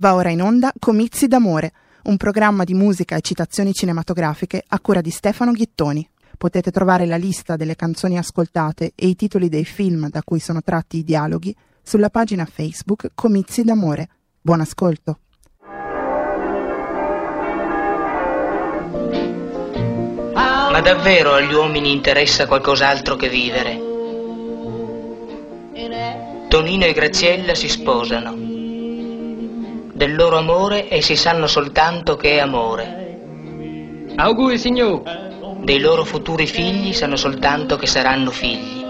Va ora in onda Comizi d'amore, un programma di musica e citazioni cinematografiche a cura di Stefano Ghittoni. Potete trovare la lista delle canzoni ascoltate e i titoli dei film da cui sono tratti i dialoghi sulla pagina Facebook Comizi d'amore. Buon ascolto. Ma davvero agli uomini interessa qualcos'altro che vivere? Tonino e Graziella si sposano. Del loro amore essi sanno soltanto che è amore. Auguri, signor. Dei loro futuri figli sanno soltanto che saranno figli.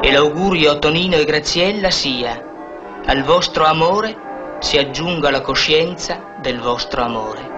E l'augurio a Tonino e Graziella sia, al vostro amore si aggiunga la coscienza del vostro amore.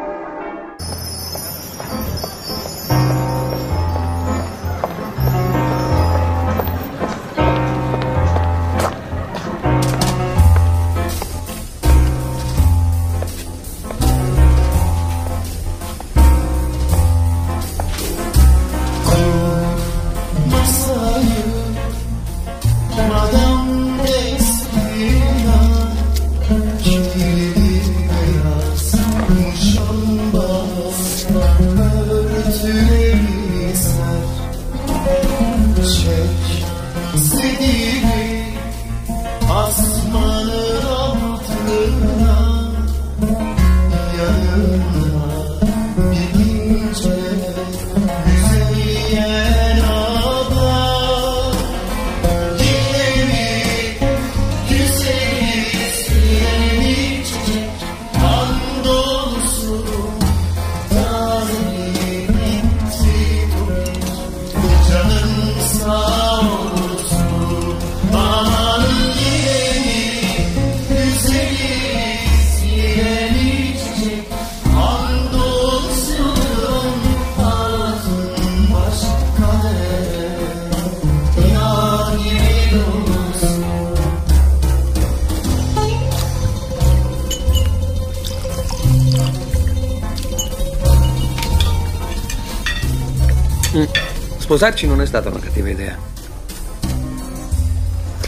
Sposarci non è stata una cattiva idea.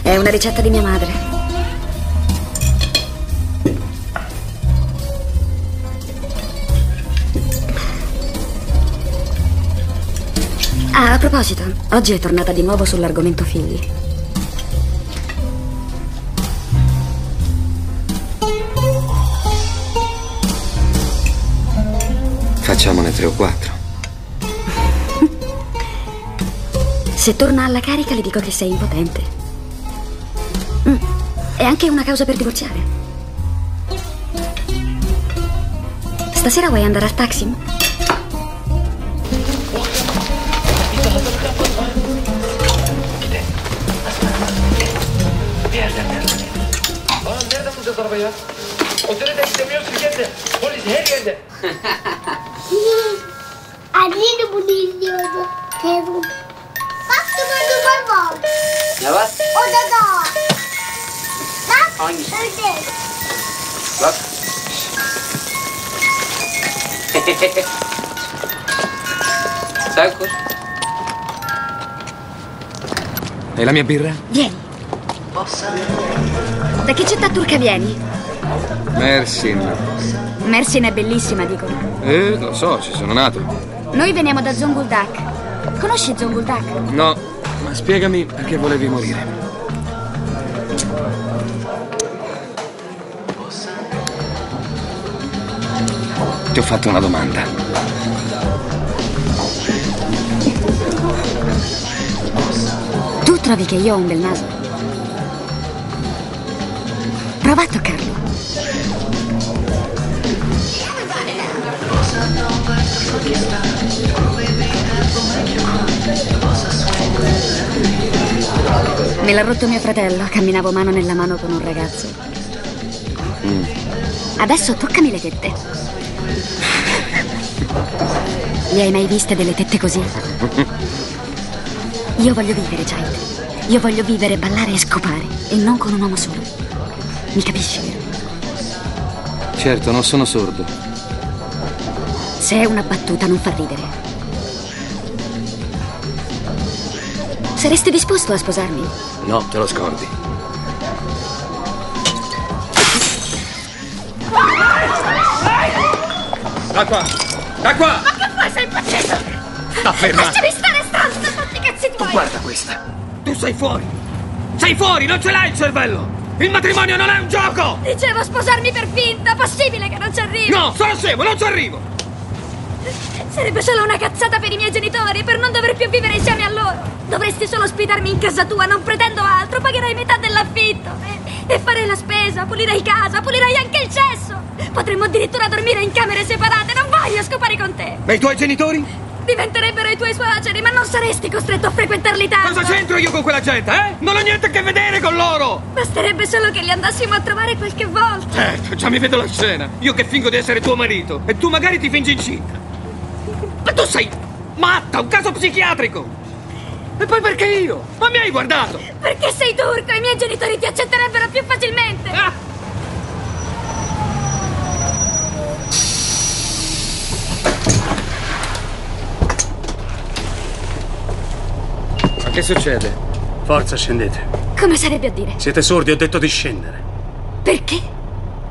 È una ricetta di mia madre. Ah, a proposito, oggi è tornata di nuovo sull'argomento figli. Facciamone tre o quattro. Se torna alla carica le dico che sei impotente. Mm, È anche una causa per divorziare. Stasera vuoi andare al taxi? Oğlum nereden bulacağız arabayı ya? Otele de gidemiyoruz ki de. Polis her yerde. Anne de bunu izliyordu. Telefon. Ne var? Odada. Bak. Hangisi? Ördek. Bak. Sai cosa? E la mia birra? Vieni. Da che città turca vieni? Mersin. Mersin è bellissima, dicono. Eh, lo so, ci sono nato. Noi veniamo da Zonguldak. Conosci Zonguldak? No, ma spiegami perché volevi morire. Ti ho fatto una domanda. Tu trovi che io ho un bel naso? Prova a toccarlo. Me l'ha rotto mio fratello. Camminavo mano nella mano con un ragazzo. Adesso toccami le tette. Le hai mai viste delle tette così? Io voglio vivere, Giant. Io voglio vivere, ballare e scopare. E non con un uomo solo. Mi capisci, vero? Certo, non sono sordo. Se è una battuta, non fa ridere. Saresti disposto a sposarmi? No, te lo scordi. Da qua! Da qua! Ma che fai? Sei impazzito? Sta ferma! Lasciami stare, stronzo! Fatti cazzi Tu tuoi! guarda questa! Tu sei fuori! Sei fuori! Non ce l'hai il cervello! Il matrimonio non è un gioco! Dicevo sposarmi per finta! Possibile che non ci arrivi? No, sono scemo, non ci arrivo! Sarebbe solo una cazzata per i miei genitori, per non dover più vivere insieme a loro. Dovresti solo ospitarmi in casa tua, non pretendo altro, pagherai metà dell'affitto. E, e farei la spesa, pulirei casa, pulirei anche il cesso. Potremmo addirittura dormire in camere separate, non voglio scopare con te. E i tuoi genitori? Diventerebbero i tuoi suoceri, ma non saresti costretto a frequentarli tanto. Cosa c'entro io con quella gente, eh? Non ho niente a che vedere con loro! Basterebbe solo che li andassimo a trovare qualche volta. Certo, già mi vedo la scena. Io che fingo di essere tuo marito e tu magari ti fingi incinta. Ma tu sei matta, un caso psichiatrico! E poi perché io? Ma mi hai guardato! Perché sei turco e i miei genitori ti accetterebbero più facilmente. Ah! Ma che succede? Forza, scendete. Come sarebbe a dire? Siete sordi, ho detto di scendere. Perché?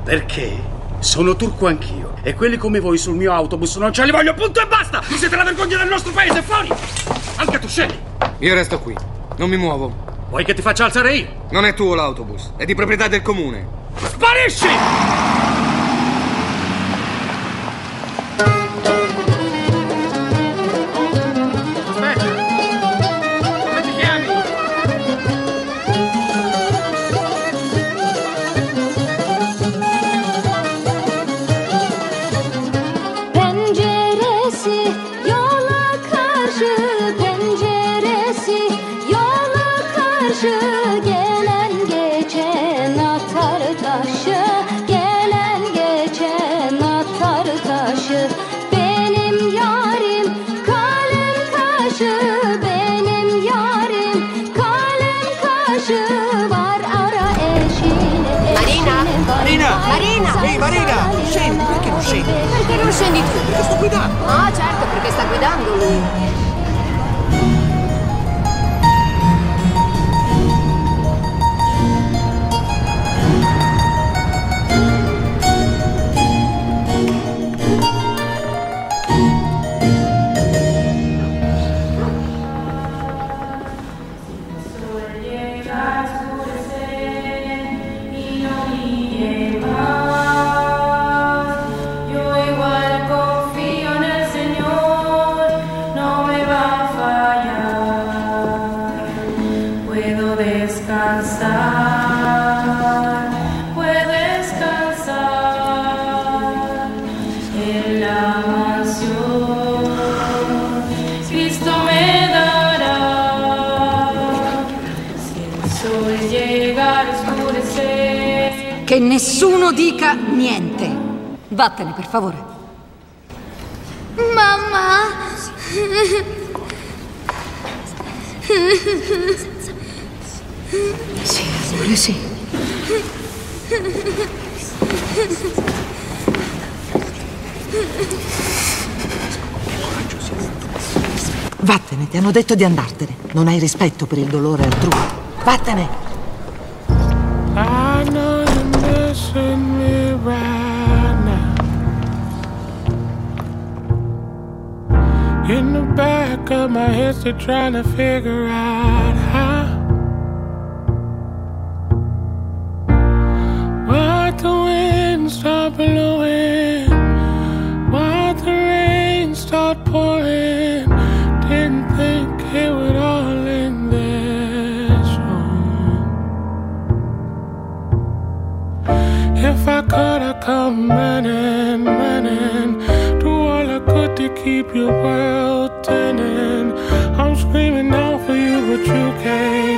Perché? Sono turco anch'io. E quelli come voi sul mio autobus non ce li voglio, punto e basta! Siete la vergogna del nostro paese, fuori! Anche tu scendi! Io resto qui. Non mi muovo. Vuoi che ti faccia alzare io? Non è tuo l'autobus, è di proprietà del comune. Sparisci! Scendi, perché non scendi? Tu? Perché sto guidando. Ah, certo, perché sta guidando lui. Dica niente. Vattene, per favore. Mamma Sì, amore, sì. Vattene, ti hanno detto di andartene. Non hai rispetto per il dolore altrui. Vattene. In the back of my head, still trying to figure out how. Why'd the wind stop blowing? Why'd the rain start pouring? Didn't think it would all end this wrong. If I could, I'd come running. Keep your world turning. I'm screaming out for you, but you can't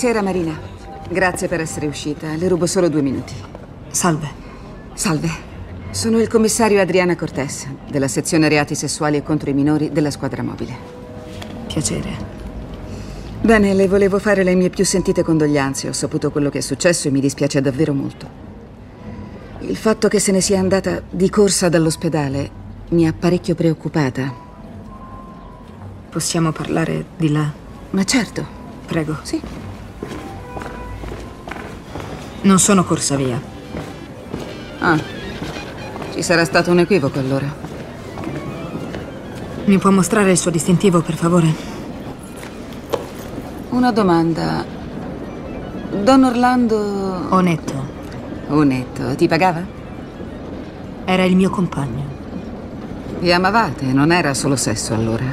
Buonasera Marina. Grazie per essere uscita. Le rubo solo due minuti. Salve. Salve. Sono il commissario Adriana Cortés, della sezione reati sessuali e contro i minori della squadra mobile. Piacere. Bene, le volevo fare le mie più sentite condoglianze. Ho saputo quello che è successo e mi dispiace davvero molto. Il fatto che se ne sia andata di corsa dall'ospedale mi ha parecchio preoccupata. Possiamo parlare di là? Ma certo. Prego. Sì. Non sono corsa via. Ah, ci sarà stato un equivoco allora. Mi può mostrare il suo distintivo, per favore? Una domanda. Don Orlando... Onetto. Onetto, ti pagava? Era il mio compagno. Vi amavate, non era solo sesso allora.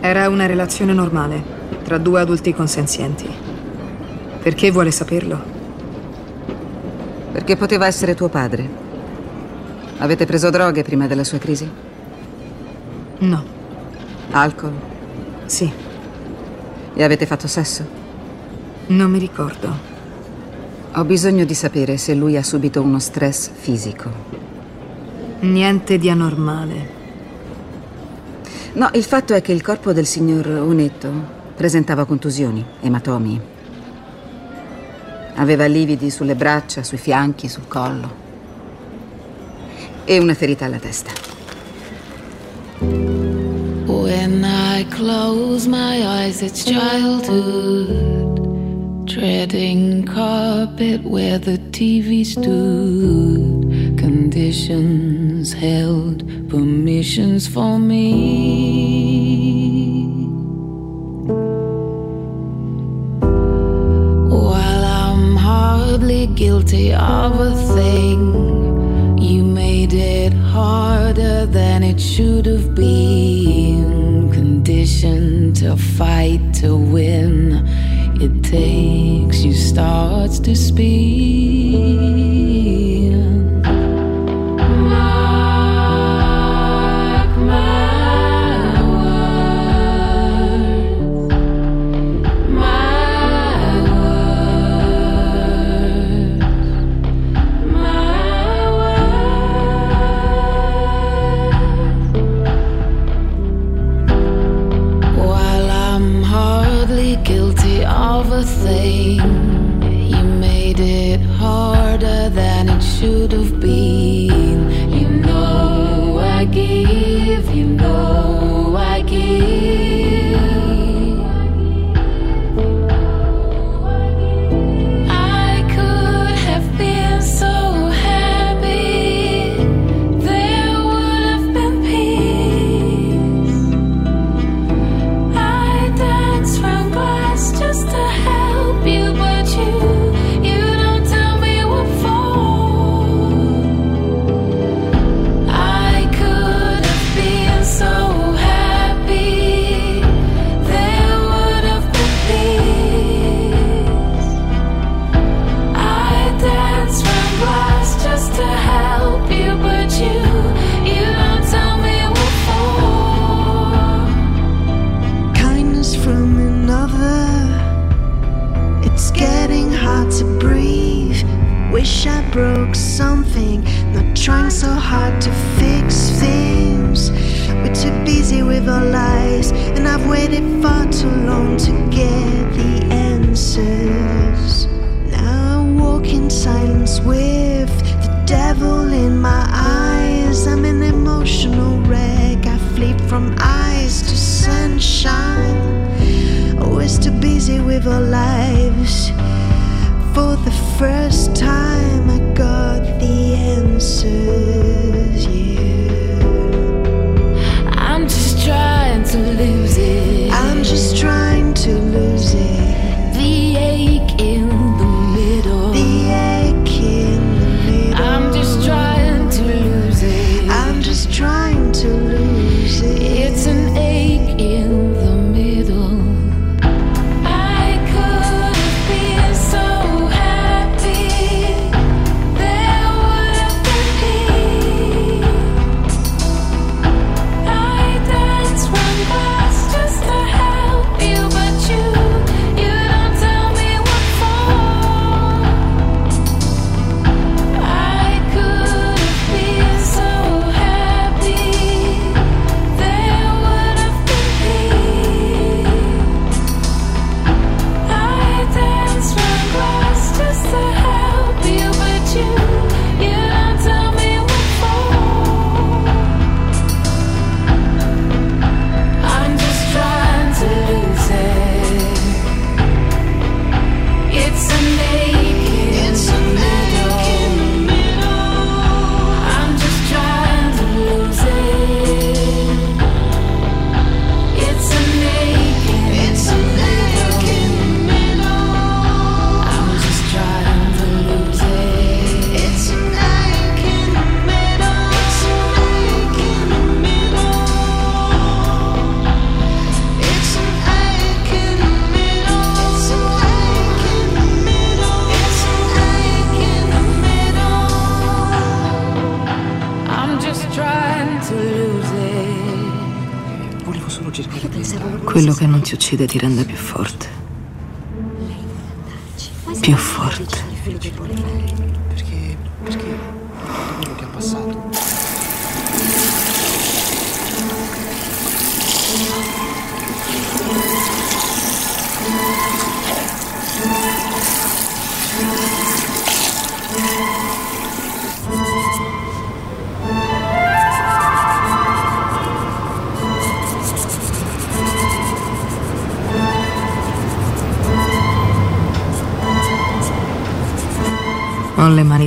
Era una relazione normale, tra due adulti consenzienti. Perché vuole saperlo? Perché poteva essere tuo padre. Avete preso droghe prima della sua crisi? No. Alcol? Sì. E avete fatto sesso? Non mi ricordo. Ho bisogno di sapere se lui ha subito uno stress fisico. Niente di anormale. No, il fatto è che il corpo del signor Unetto presentava contusioni, ematomi. Aveva lividi sulle braccia, sui fianchi, sul collo. E una ferita alla testa. When I close my eyes, it's childhood. Treading carpet where the TV stood. Conditions held, permissions for me. Guilty of a thing, you made it harder than it should have been. Conditioned to fight to win, it takes you starts to spin. guilty of a thing. You made it harder than it should have been. Our lives, and I've waited far too long to get the answers. Now I walk in silence with the devil in my eyes. I'm an emotional wreck. I flee from eyes to sunshine. Always too busy with our lives. For the first time, I got the answers. Quello che non ti uccide ti rende più forte. Più forte.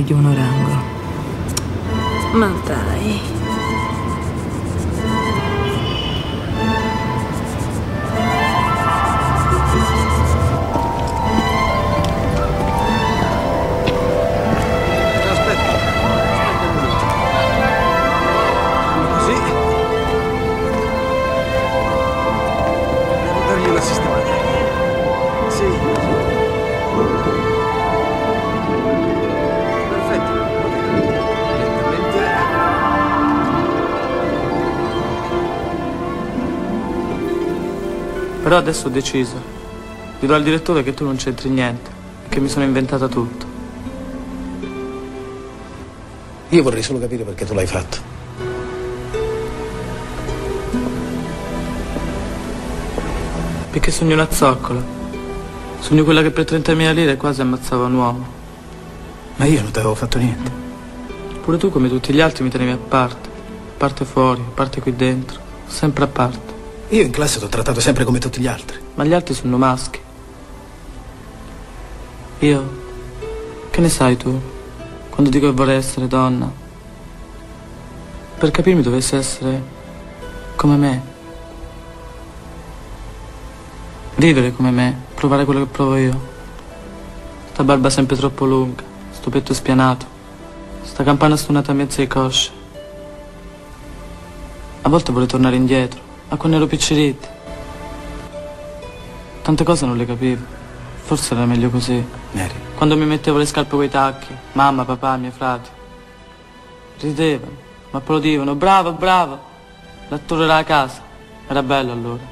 Di un orango. Però adesso ho deciso. Dirò al direttore che tu non c'entri niente e che mi sono inventata tutto. Io vorrei solo capire perché tu l'hai fatto. Perché sogno una zoccola. Sogno quella che per 30.000 lire quasi ammazzava un uomo. Ma io non ti avevo fatto niente. Pure tu, come tutti gli altri, mi tenevi a parte. Parte fuori, parte qui dentro. Sempre a parte. Io in classe ti ho trattato sempre come tutti gli altri. Ma gli altri sono maschi. Io? Che ne sai tu? Quando dico che vorrei essere donna? Per capirmi dovessi essere come me. Vivere come me, provare quello che provo io. Sta barba sempre troppo lunga, sto petto spianato, sta campana stonata a mezzo ai cosce. A volte vorrei tornare indietro, a quando ero piccioletti. Tante cose non le capivo. Forse era meglio così. Neri. Quando mi mettevo le scarpe coi tacchi, mamma, papà, mio frate. Ridevano, ma applaudivano. Bravo, bravo. L'attore era a casa. Era bello allora.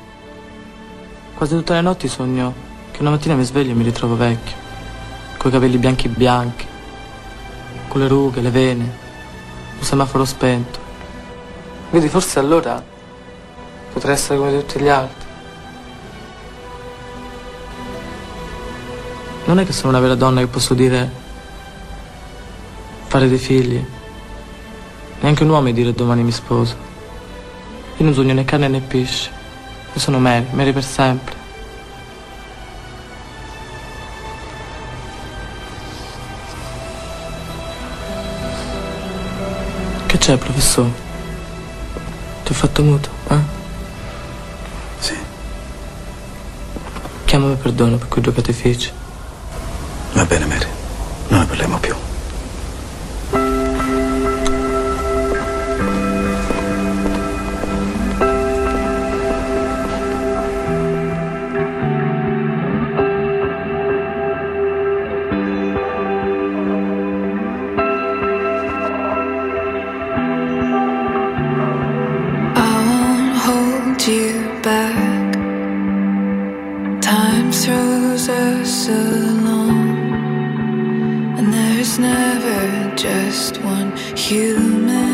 Quasi tutte le notti sognò che una mattina mi sveglio e mi ritrovo vecchio. Coi capelli bianchi bianchi. Con le rughe, le vene. Un semaforo spento. Vedi, forse allora potrei essere come tutti gli altri. Non è che sono una vera donna che posso dire fare dei figli. Neanche un uomo è dire domani mi sposo. Io non sogno né carne né pesce. Io sono Mary, Mary per sempre. Che c'è, professore? Ti ho fatto muto, eh? chiamami perdono per quel che ti feci. Va bene, Mary. Non ne parliamo più. you back throws us along, and there's never just one human.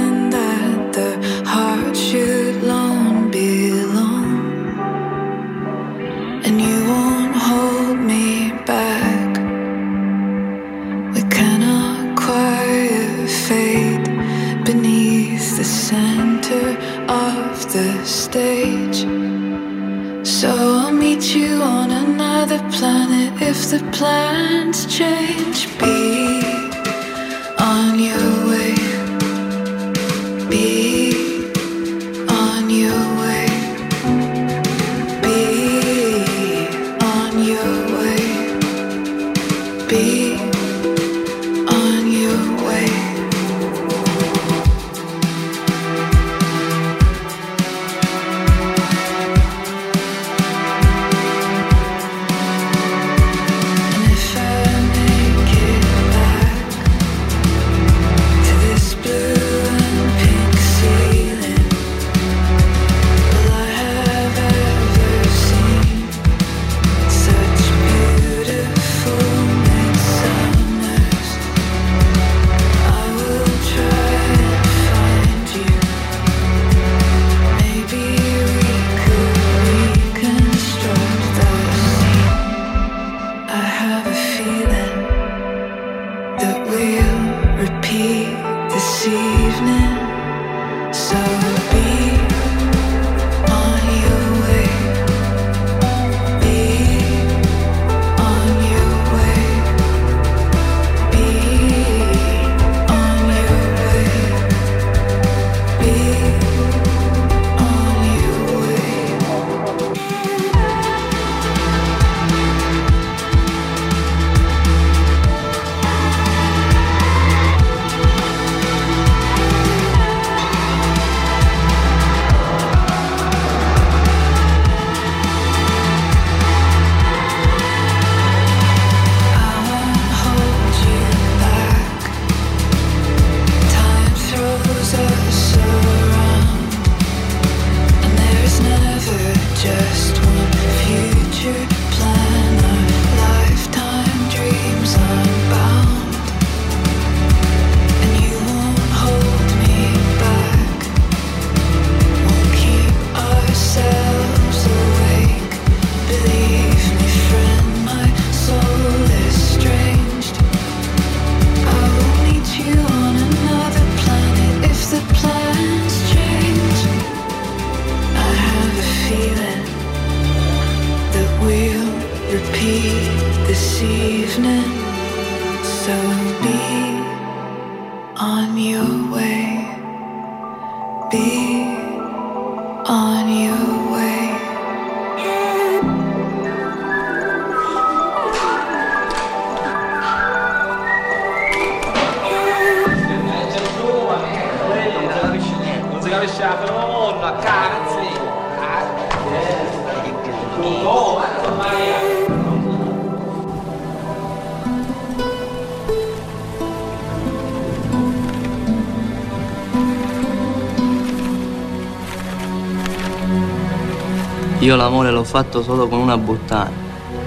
Io l'amore l'ho fatto solo con una buttana.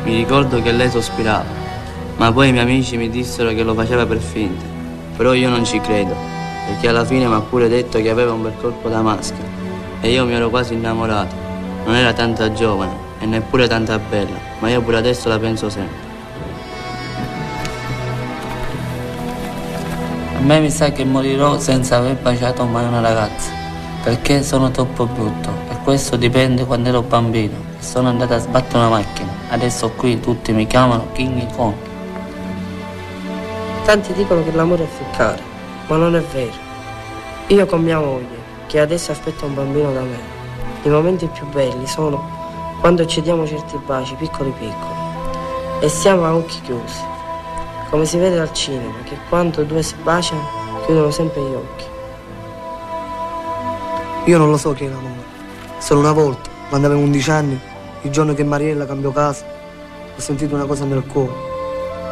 Mi ricordo che lei sospirava, ma poi i miei amici mi dissero che lo faceva per finta. Però io non ci credo, perché alla fine mi ha pure detto che aveva un bel corpo da maschera. E io mi ero quasi innamorato. Non era tanta giovane e neppure tanta bella, ma io pure adesso la penso sempre. A me mi sa che morirò senza aver baciato mai una ragazza, perché sono troppo brutto questo dipende quando ero bambino e sono andato a sbattere una macchina. Adesso qui tutti mi chiamano King Kong. Tanti dicono che l'amore è ficcare, ma non è vero. Io con mia moglie, che adesso aspetta un bambino da me, i momenti più belli sono quando cediamo certi baci piccoli piccoli e siamo a occhi chiusi, come si vede al cinema, che quando due si baciano chiudono sempre gli occhi. Io non lo so che è l'amore. Solo una volta, quando avevo 11 anni, il giorno che Mariella cambiò casa, ho sentito una cosa nel cuore,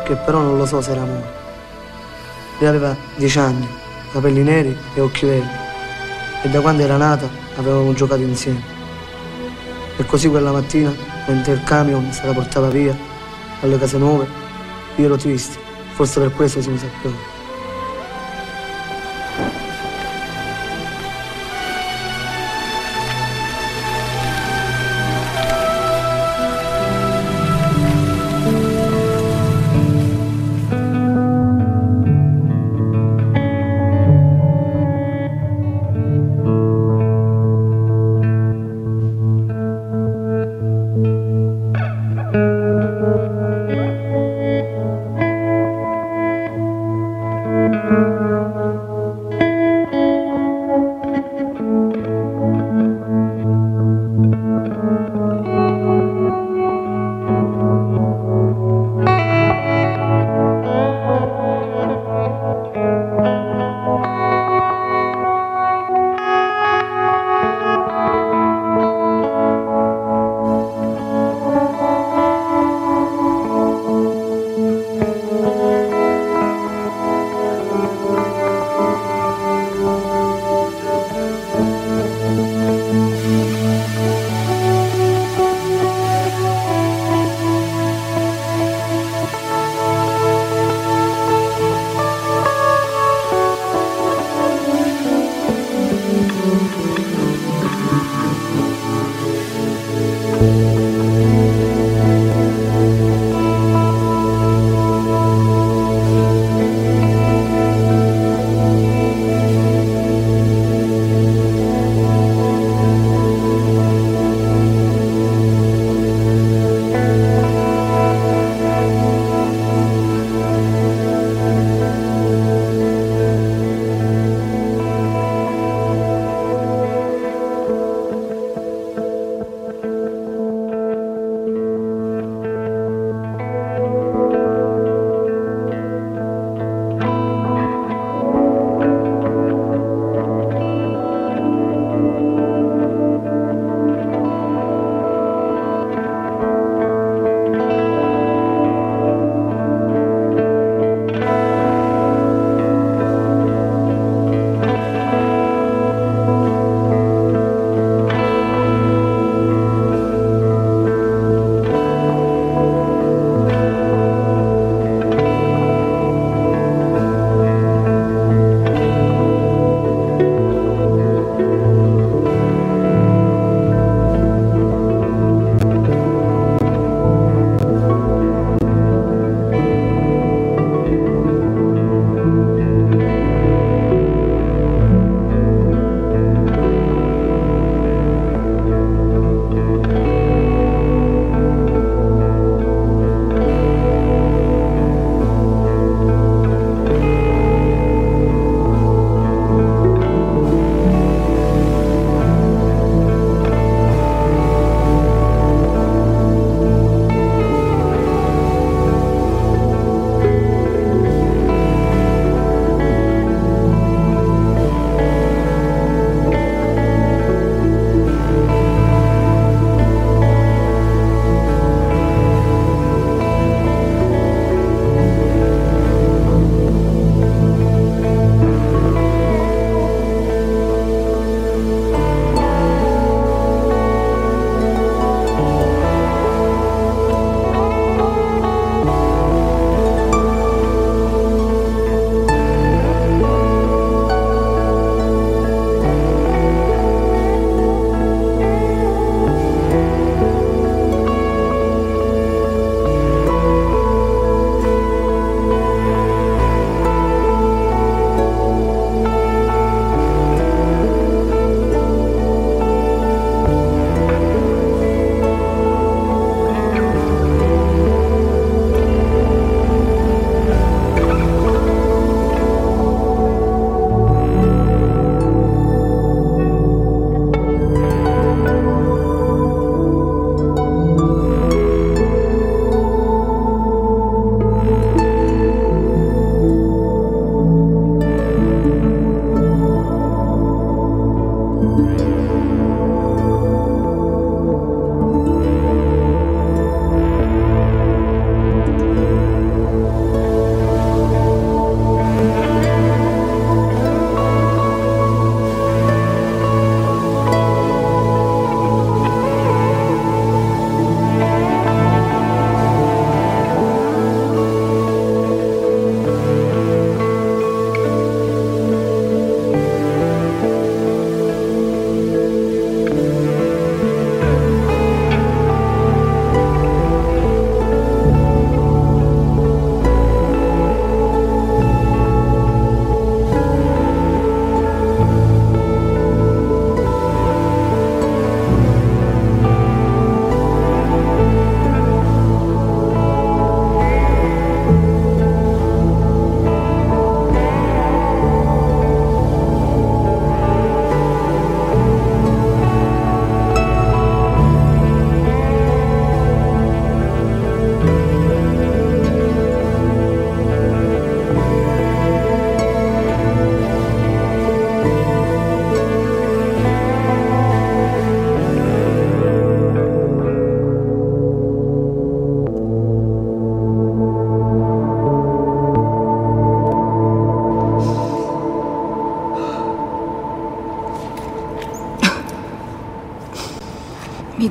che però non lo so se era amore. Lei aveva 10 anni, capelli neri e occhi verdi, e da quando era nata avevamo giocato insieme. E così quella mattina, mentre il camion se la portava via, alle case nuove, io ero triste, forse per questo si mi sa.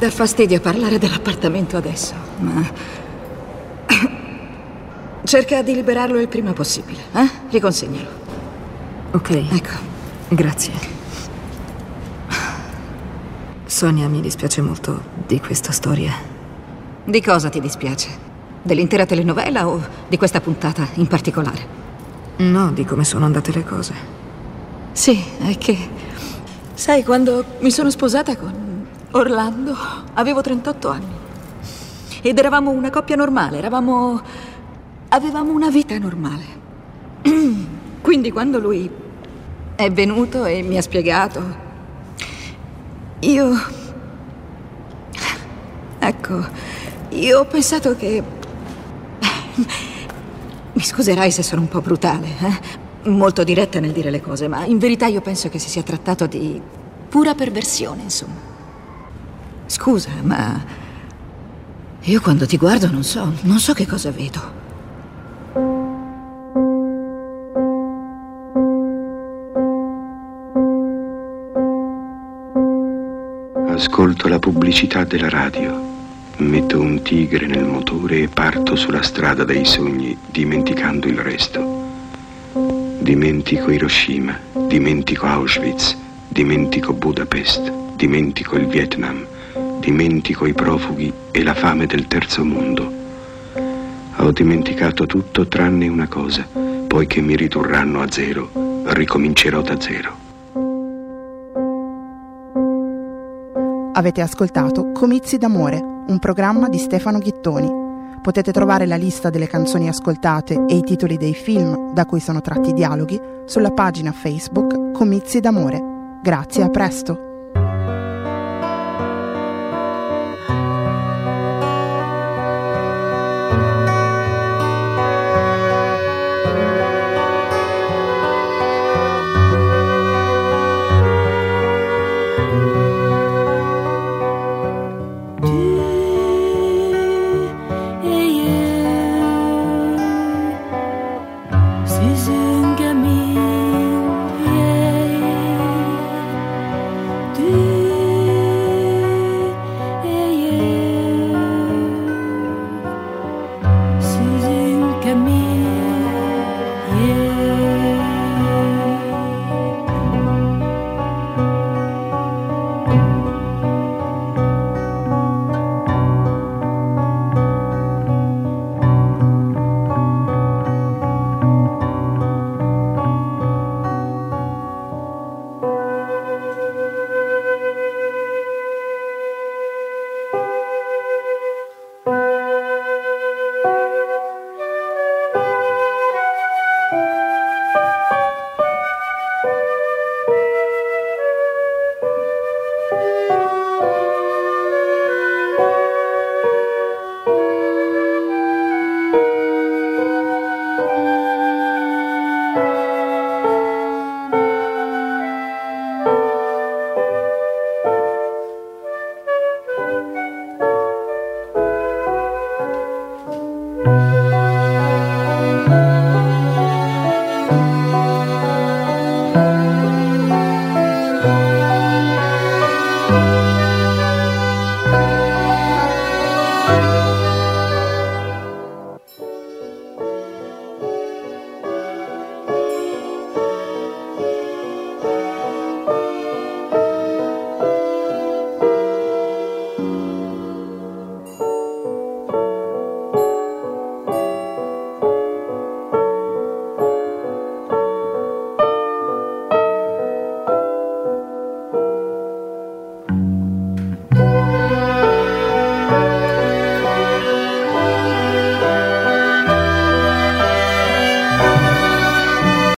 Dà fastidio parlare dell'appartamento adesso, ma... Cerca di liberarlo il prima possibile, eh? Riconsegnalo. Ok. Ecco. Grazie. Sonia, mi dispiace molto di questa storia. Di cosa ti dispiace? Dell'intera telenovela o di questa puntata in particolare? No, di come sono andate le cose. Sì, è che... Sai, quando mi sono sposata con Orlando, avevo 38 anni. Ed eravamo una coppia normale, eravamo... avevamo una vita normale. Quindi quando lui è venuto e mi ha spiegato, io... Ecco, io ho pensato che... Mi scuserai se sono un po' brutale, eh? molto diretta nel dire le cose, ma in verità io penso che si sia trattato di pura perversione, insomma. Scusa, ma io quando ti guardo non so, non so che cosa vedo. Ascolto la pubblicità della radio. Metto un tigre nel motore e parto sulla strada dei sogni, dimenticando il resto. Dimentico Hiroshima, dimentico Auschwitz, dimentico Budapest, dimentico il Vietnam, dimentico i profughi e la fame del terzo mondo. Ho dimenticato tutto tranne una cosa, poiché mi ridurranno a zero, ricomincerò da zero. Avete ascoltato Comizi d'amore, un programma di Stefano Ghittoni. Potete trovare la lista delle canzoni ascoltate e i titoli dei film da cui sono tratti i dialoghi sulla pagina Facebook Comizi d'amore. Grazie, a presto!